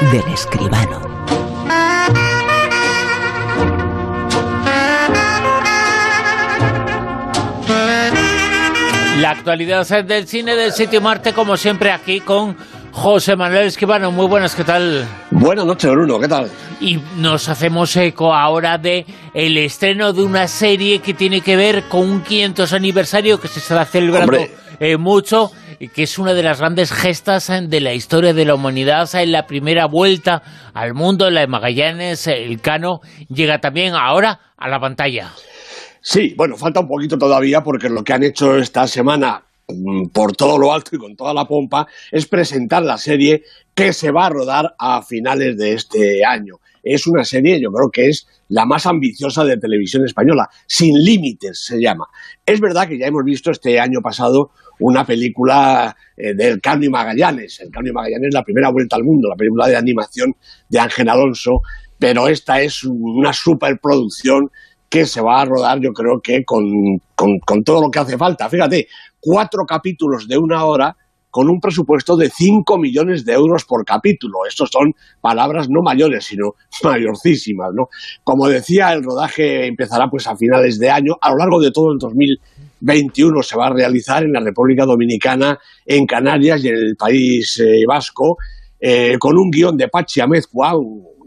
del escribano. La actualidad del cine del sitio Marte, como siempre, aquí con José Manuel Escribano. Muy buenas, ¿qué tal? Buenas noches, Bruno, ¿qué tal? Y nos hacemos eco ahora de el estreno de una serie que tiene que ver con un 500 aniversario que se estará celebrando eh, mucho que es una de las grandes gestas eh, de la historia de la humanidad en la primera vuelta al mundo, la de Magallanes, el Cano, llega también ahora a la pantalla. Sí, bueno, falta un poquito todavía porque lo que han hecho esta semana mm, por todo lo alto y con toda la pompa es presentar la serie que se va a rodar a finales de este año. Es una serie, yo creo que es la más ambiciosa de televisión española, Sin Límites se llama. Es verdad que ya hemos visto este año pasado una película eh, del Carlos Magallanes. El Carlos Magallanes es la primera vuelta al mundo, la película de animación de Ángel Alonso, pero esta es una superproducción que se va a rodar yo creo que con, todo lo que hace falta. Fíjate, cuatro capítulos de una hora con un presupuesto de 5 millones de euros por capítulo. Estos son palabras no mayores, sino mayorcísimas, ¿no? Como decía, el rodaje empezará pues a finales de año. A lo largo de todo el 2021 se va a realizar en la República Dominicana, en Canarias y en el País eh, Vasco, eh, con un guion de Pachi Amezcua,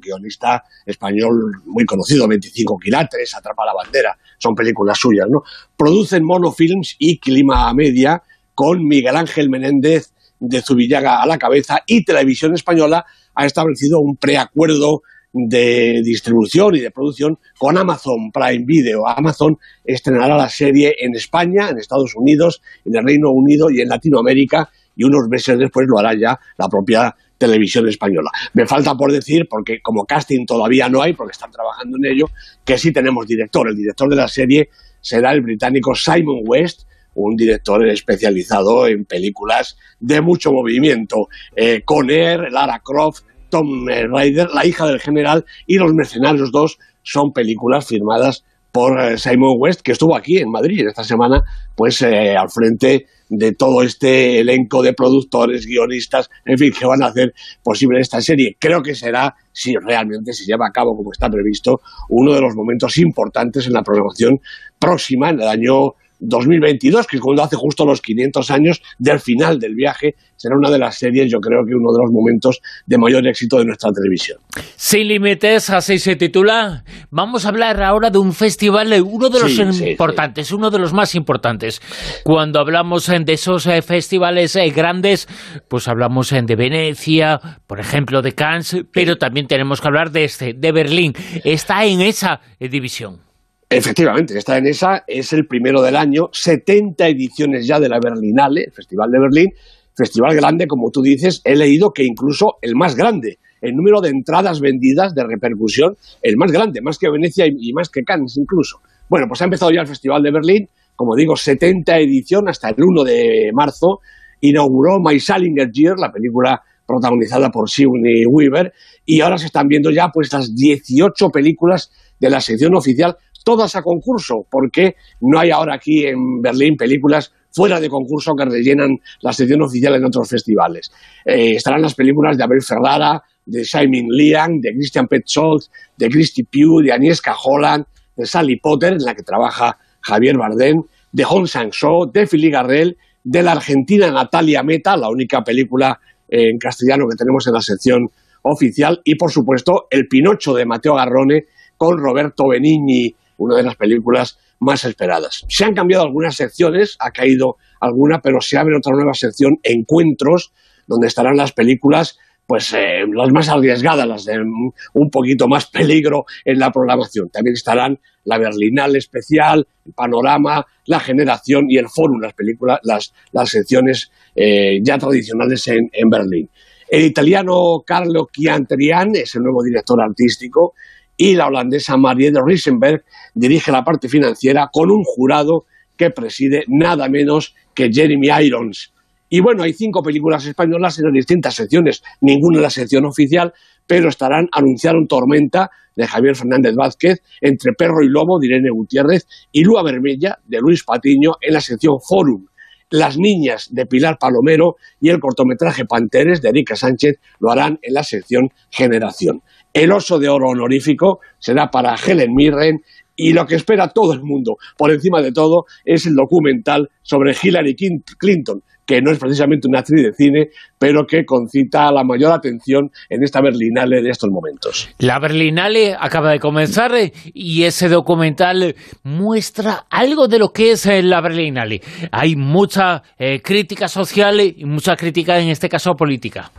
guionista español muy conocido, 25 quilates, Atrapa la bandera, son películas suyas, ¿no? Producen Monofilms y Clima Media con Miguel Ángel Menéndez de Zubillaga a la cabeza y Televisión Española ha establecido un preacuerdo de distribución y de producción con Amazon Prime Video. Amazon estrenará la serie en España, en Estados Unidos, en el Reino Unido y en Latinoamérica y unos meses después lo hará ya la propia televisión española. Me falta por decir, porque como casting todavía no hay, porque están trabajando en ello, que sí tenemos director. El director de la serie será el británico Simon West, un director especializado en películas de mucho movimiento. Eh, Conner, Lara Croft, Tom Raider, La hija del general y Los mercenarios 2 son películas firmadas por eh, Simon West, que estuvo aquí en Madrid esta semana, pues eh, al frente de todo este elenco de productores, guionistas, en fin, que van a hacer posible esta serie. Creo que será, si realmente se lleva a cabo como está previsto, uno de los momentos importantes en la programación próxima, en el año 2022, que es cuando hace justo los 500 años del final del viaje, será una de las series, yo creo que uno de los momentos de mayor éxito de nuestra televisión. Sin límites, así se titula. Vamos a hablar ahora de un festival, eh, uno de los importantes, uno de los más importantes. Cuando hablamos eh, de esos eh, festivales grandes, pues hablamos de Venecia, por ejemplo, de Cannes, pero también tenemos que hablar de este, de Berlín. Está en esa división. Efectivamente, está en esa, es el primero del año, 70 ediciones ya de la Berlinale, el Festival de Berlín, festival grande, como tú dices, he leído que incluso el más grande, el número de entradas vendidas de repercusión, el más grande, más que Venecia y, más que Cannes incluso. Bueno, pues ha empezado ya el Festival de Berlín, como digo, 70 edición hasta el 1 de marzo, inauguró My Salinger Year, la película protagonizada por Sigourney Weaver, y ahora se están viendo ya pues las 18 películas de la sección oficial todas a concurso, porque no hay ahora aquí en Berlín películas fuera de concurso que rellenan la sección oficial en otros festivales. Eh, estarán las películas de Abel Ferrara, de Simon Liang, de Christian Petzold, de Christy Pugh, de Agnieszka Holland, de Sally Potter, en la que trabaja Javier Bardem, de Hong Sang-soo, de Philly Garrel, de la argentina Natalia Meta, la única película en castellano que tenemos en la sección oficial, y por supuesto El Pinocho de Mateo Garrone con Roberto Benigni una de las películas más esperadas. Se han cambiado algunas secciones, ha caído alguna, pero se abre otra nueva sección, Encuentros, donde estarán las películas pues eh, las más arriesgadas, las de un poquito más peligro en la programación. También estarán la Berlinal especial, Panorama, la Generación y el Fórum, las películas, las, las secciones eh, ya tradicionales en, en Berlín. El italiano Carlo Chiantrian es el nuevo director artístico y la holandesa Mariette Risenberg dirige la parte financiera con un jurado que preside nada menos que Jeremy Irons. Y bueno, hay cinco películas españolas en las distintas secciones, ninguna en la sección oficial, pero estarán anunciaron Tormenta de Javier Fernández Vázquez, Entre Perro y Lobo de Irene Gutiérrez y Lua Vermella de Luis Patiño en la sección Forum. Las niñas de Pilar Palomero y el cortometraje Panteres de Erika Sánchez lo harán en la sección Generación. El oso de oro honorífico será para Helen Mirren y lo que espera todo el mundo, por encima de todo, es el documental sobre Hillary Clinton, que no es precisamente una actriz de cine, pero que concita la mayor atención en esta Berlinale de estos momentos. La Berlinale acaba de comenzar eh, y ese documental muestra algo de lo que es eh, la Berlinale. Hay mucha eh, crítica social y mucha crítica, en este caso, política.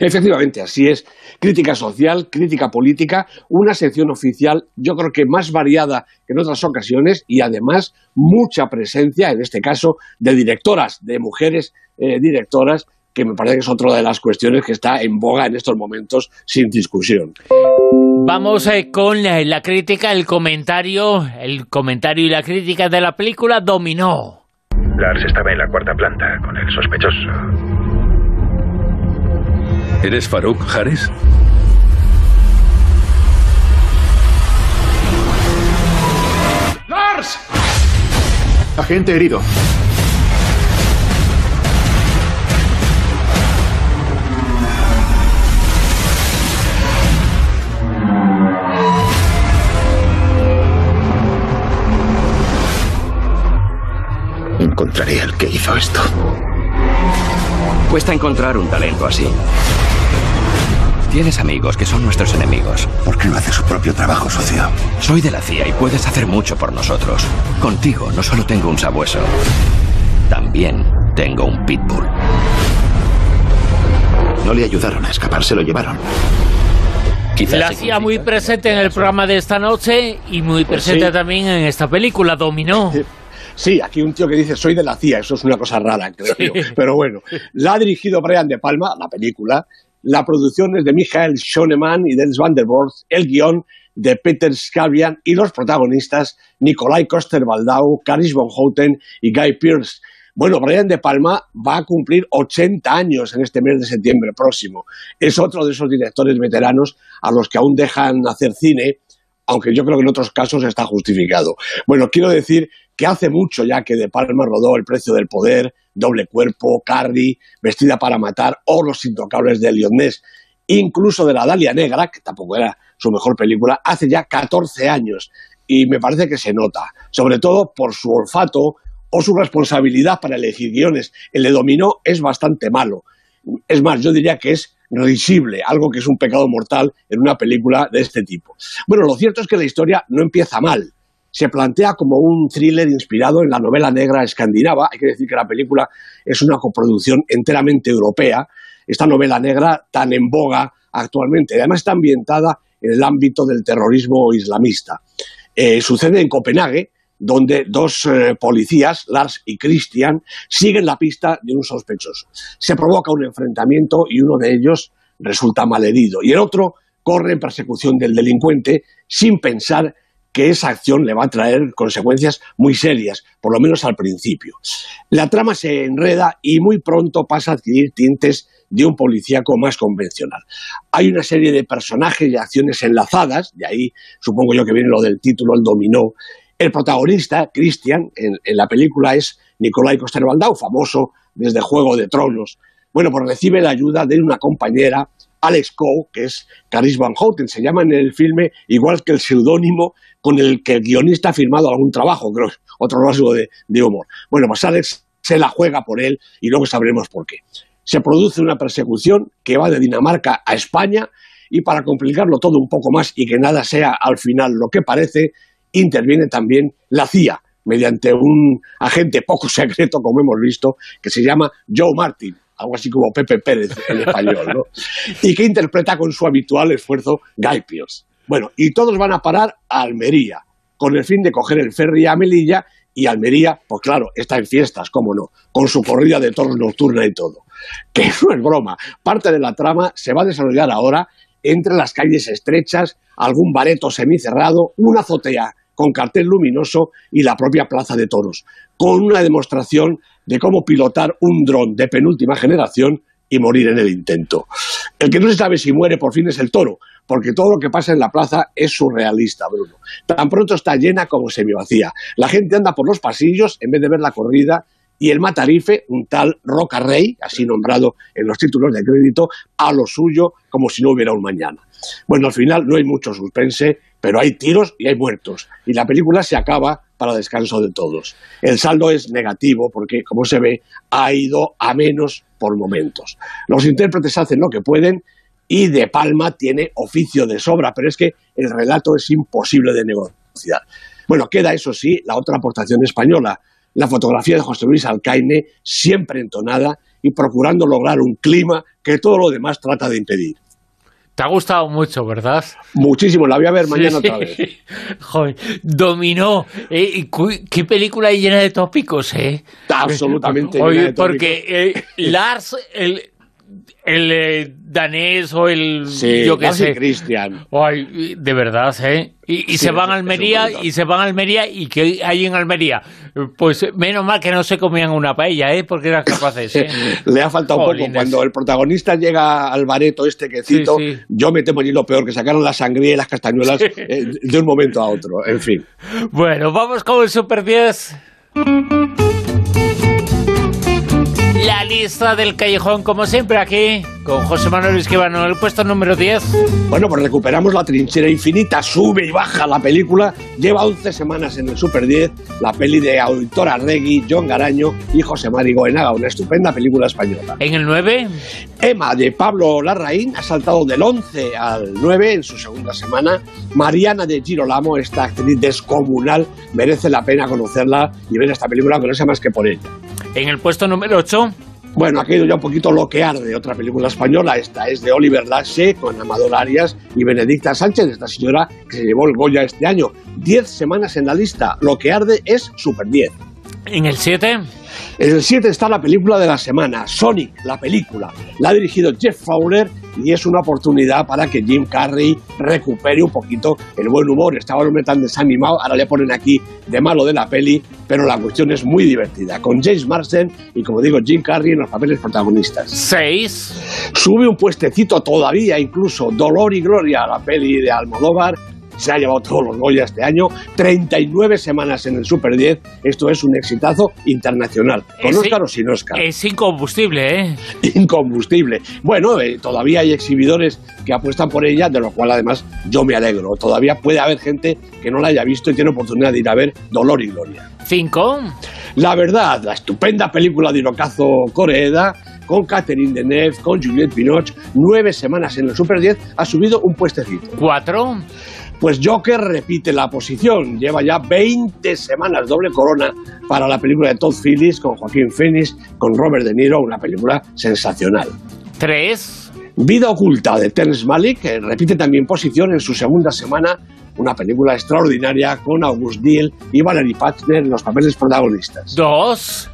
Efectivamente, así es. Crítica social, crítica política, una sección oficial, yo creo que más variada que en otras ocasiones y además mucha presencia, en este caso, de directoras, de mujeres eh, directoras, que me parece que es otra de las cuestiones que está en boga en estos momentos sin discusión. Vamos eh, con la crítica, el comentario, el comentario y la crítica de la película Dominó. Lars estaba en la cuarta planta con el sospechoso. ¿Eres Farouk Hares? ¡Lars! Agente herido. Encontraré al que hizo esto. Cuesta encontrar un talento así. Tienes amigos que son nuestros enemigos. ¿Por qué no hace su propio trabajo, socio? Soy de la CIA y puedes hacer mucho por nosotros. Contigo no solo tengo un sabueso, también tengo un pitbull. No le ayudaron a escapar, se lo llevaron. la CIA muy presente en el programa de esta noche y muy pues presente también en esta película, Dominó. Sí, aquí un tío que dice soy de la CIA, eso es una cosa rara, creo yo. Pero bueno, la ha dirigido Brian De Palma, la película. La producción es de Michael Schoneman y Dennis Van el guion de Peter Skavian y los protagonistas Nikolai Coster-Waldau, Caris von Houten y Guy Pearce. Bueno, Brian De Palma va a cumplir 80 años en este mes de septiembre próximo. Es otro de esos directores veteranos a los que aún dejan hacer cine, aunque yo creo que en otros casos está justificado. Bueno, quiero decir que hace mucho ya que De Palma rodó El precio del poder, Doble cuerpo, Carrie, Vestida para matar o Los intocables de Ness, incluso de La Dalia Negra, que tampoco era su mejor película, hace ya 14 años y me parece que se nota, sobre todo por su olfato o su responsabilidad para elegir guiones. El de Dominó es bastante malo. Es más, yo diría que es risible, algo que es un pecado mortal en una película de este tipo. Bueno, lo cierto es que la historia no empieza mal se plantea como un thriller inspirado en la novela negra escandinava. Hay que decir que la película es una coproducción enteramente europea. Esta novela negra tan en boga actualmente. Además está ambientada en el ámbito del terrorismo islamista. Eh, sucede en Copenhague, donde dos eh, policías, Lars y Christian, siguen la pista de un sospechoso. Se provoca un enfrentamiento y uno de ellos resulta malherido y el otro corre en persecución del delincuente sin pensar que esa acción le va a traer consecuencias muy serias, por lo menos al principio. La trama se enreda y muy pronto pasa a adquirir tintes de un policíaco más convencional. Hay una serie de personajes y acciones enlazadas, de ahí supongo yo que viene lo del título, el dominó. El protagonista, Christian, en, la película es Nicolai coster famoso desde Juego de Tronos. Bueno, pues recibe la ayuda de una compañera Alex Coe, que es Caris Van Houten, se llama en el filme igual que el seudónimo con el que el guionista ha firmado algún trabajo, creo, otro rasgo de, humor. Bueno, pues Alex se la juega por él y luego sabremos por qué. Se produce una persecución que va de Dinamarca a España y para complicarlo todo un poco más y que nada sea al final lo que parece, interviene también la CIA mediante un agente poco secreto, como hemos visto, que se llama Joe Martin algo así como Pepe Pérez en español, ¿no? y que interpreta con su habitual esfuerzo Guy. Bueno, y todos van a parar a Almería, con el fin de coger el ferry a Melilla, y Almería, pues claro, está en fiestas, cómo no, con su corrida de toros nocturna y todo. Que no es broma, parte de la trama se va a desarrollar ahora entre las calles estrechas, algún bareto semicerrado, una azotea con cartel luminoso y la propia plaza de toros, con una demostración de cómo pilotar un dron de penúltima generación y morir en el intento. El que no se sabe si muere por fin es el toro, porque todo lo que pasa en la plaza es surrealista, Bruno. Tan pronto está llena como semivacía. La gente anda por los pasillos en vez de ver la corrida y el matarife, un tal Roca Rey, así nombrado en los títulos de crédito, a lo suyo como si no hubiera un mañana. Bueno, al final no hay mucho suspense, pero hay tiros y hay muertos. Y la película se acaba para descanso de todos. El saldo es negativo porque, como se ve, ha ido a menos por momentos. Los intérpretes hacen lo que pueden y De Palma tiene oficio de sobra, pero es que el relato es imposible de negociar. Bueno, queda eso sí la otra aportación española, la fotografía de José Luis Alcaine, siempre entonada y procurando lograr un clima que todo lo demás trata de impedir. Te ha gustado mucho, ¿verdad? Muchísimo, la voy a ver mañana otra vez. Joder, dominó. Eh, ¿Qué película llena de tópicos, eh? Absolutamente. Oye, porque eh, Lars, el, el eh, danés o el yo qué sé. Cristian de verdad eh y, se van a Almería y se van a Almería y que hay en Almería. Pues menos mal que no se comían una paella eh porque eran capaces ¿eh? le ha faltado un poco. Cuando el protagonista llega al bareto este que cito yo me temo allí lo peor que sacaron la sangría y las castañuelas eh, de un momento a otro. En fin. Bueno vamos con el Super 10 la lista del callejón, como siempre, aquí con José Manuel Esquivano, el puesto número 10. Bueno, pues recuperamos la trinchera infinita, sube y baja la película. Lleva 11 semanas en el Super 10, la peli de Auditora Regui, John Garaño y José Mari Goenaga, una estupenda película española. ¿En el 9? Emma, de Pablo Larraín, ha saltado del 11 al 9 en su segunda semana. Mariana de Girolamo, esta actriz descomunal, merece la pena conocerla y ver esta película, aunque no sea más que por ella. En el puesto número 8. Bueno, ha caído ya un poquito Lo que arde, otra película española. Esta es de Oliver Lasse con Amador Arias y Benedicta Sánchez, esta señora que se llevó el Goya este año. Diez semanas en la lista. Lo que arde es Super 10. ¿En el 7? En el 7 está la película de la semana, Sonic, la película. La ha dirigido Jeff Fowler y es una oportunidad para que Jim Carrey recupere un poquito el buen humor. Estaba el hombre tan desanimado, ahora le ponen aquí de malo de la peli, pero la cuestión es muy divertida. Con James Marsden y, como digo, Jim Carrey en los papeles protagonistas. Seis. Sube un puestecito todavía, incluso Dolor y Gloria, la peli de Almodóvar se ha llevado todos los Goya este año, 39 semanas en el Super 10, esto es un exitazo internacional, con Oscar o sin Oscar. Es incombustible, ¿eh? Incombustible. Bueno, eh, todavía hay exhibidores que apuestan por ella, de lo cual además yo me alegro. Todavía puede haber gente que no la haya visto y tiene oportunidad de ir a ver Dolor y Gloria. ¿Cinco? La verdad, la estupenda película de Hirokazu Koreeda con Catherine Deneuve, con Juliette Binoche, nueve semanas en el Super 10, ha subido un puestecito. ¿Cuatro? Pues Joker repite la posición, lleva ya 20 semanas doble corona para la película de Todd Phillips con Joaquín Phoenix, con Robert De Niro, una película sensacional. Tres. Vida oculta de Terence Malick, que repite también posición en su segunda semana, una película extraordinaria con August Deal y Valerie Pachner en los papeles protagonistas. Dos.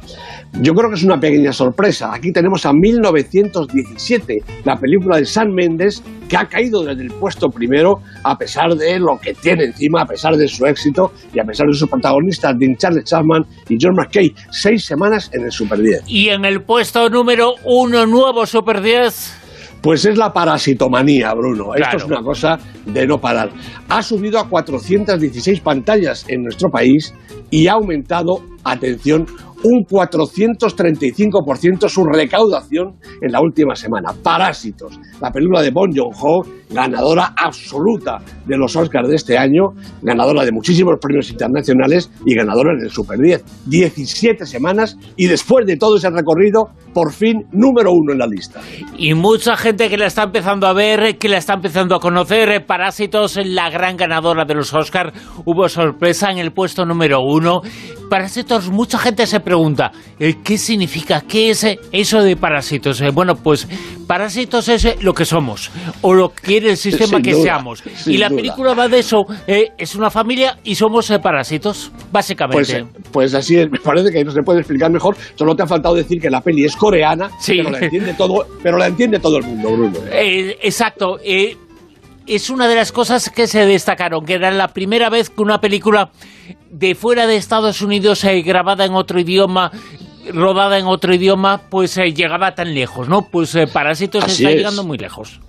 Yo creo que es una pequeña sorpresa. Aquí tenemos a 1917, la película de San Méndez, que ha caído desde el puesto primero a pesar de lo que tiene encima, a pesar de su éxito y a pesar de sus protagonistas, Dean Charles Chapman y John McKay. Seis semanas en el Super 10. Y en el puesto número uno, nuevo Super 10. Pues es la parasitomanía, Bruno. Esto es una cosa de no parar. Ha subido a 416 pantallas en nuestro país y ha aumentado, atención, un 435% su recaudación en la última semana. Parásitos, la película de Bon Joon-ho, ganadora absoluta de los Oscars de este año, ganadora de muchísimos premios internacionales y ganadora en el Super 10. 17 semanas y después de todo ese recorrido, por fin número uno en la lista. Y mucha gente que la está empezando a ver, que la está empezando a conocer. Parásitos, la gran ganadora de los Oscars. Hubo sorpresa en el puesto número uno. Parásitos, mucha gente se pregunta, eh, ¿qué significa? ¿Qué es eh, eso de parásitos? Eh, bueno, pues parásitos es lo que somos, o lo que quiere el sistema que seamos. Y la película va de eso, es una familia y somos parásitos, básicamente. Pues, pues, así es, me parece que no se puede explicar mejor, solo te ha faltado decir que la peli es coreana, pero, la entiende todo, pero la entiende todo el mundo, Bruno. exacto, es una de las cosas que se destacaron, que era la primera vez que una película de fuera de Estados Unidos eh, grabada en otro idioma rodada en otro idioma, pues eh, llegaba tan lejos, ¿no? Pues eh, Parásitos está llegando muy lejos.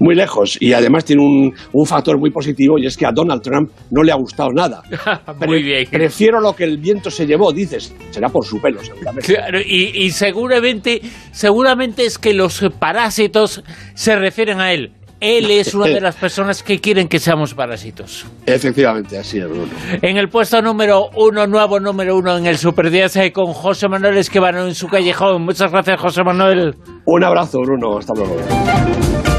Muy lejos. Y además tiene un, un, factor muy positivo y es que a Donald Trump no le ha gustado nada. muy bien. Prefiero lo que el viento se llevó, dices. Será por su pelo, seguramente. Claro, y, y seguramente, seguramente es que los parásitos se refieren a él. Él es una de las personas que quieren que seamos parásitos. Efectivamente, así es, Bruno. En el puesto número uno, nuevo número uno en el Super 10 eh, con José Manuel Esquivano en su callejón. Muchas gracias, José Manuel. Un abrazo, Bruno. Hasta luego.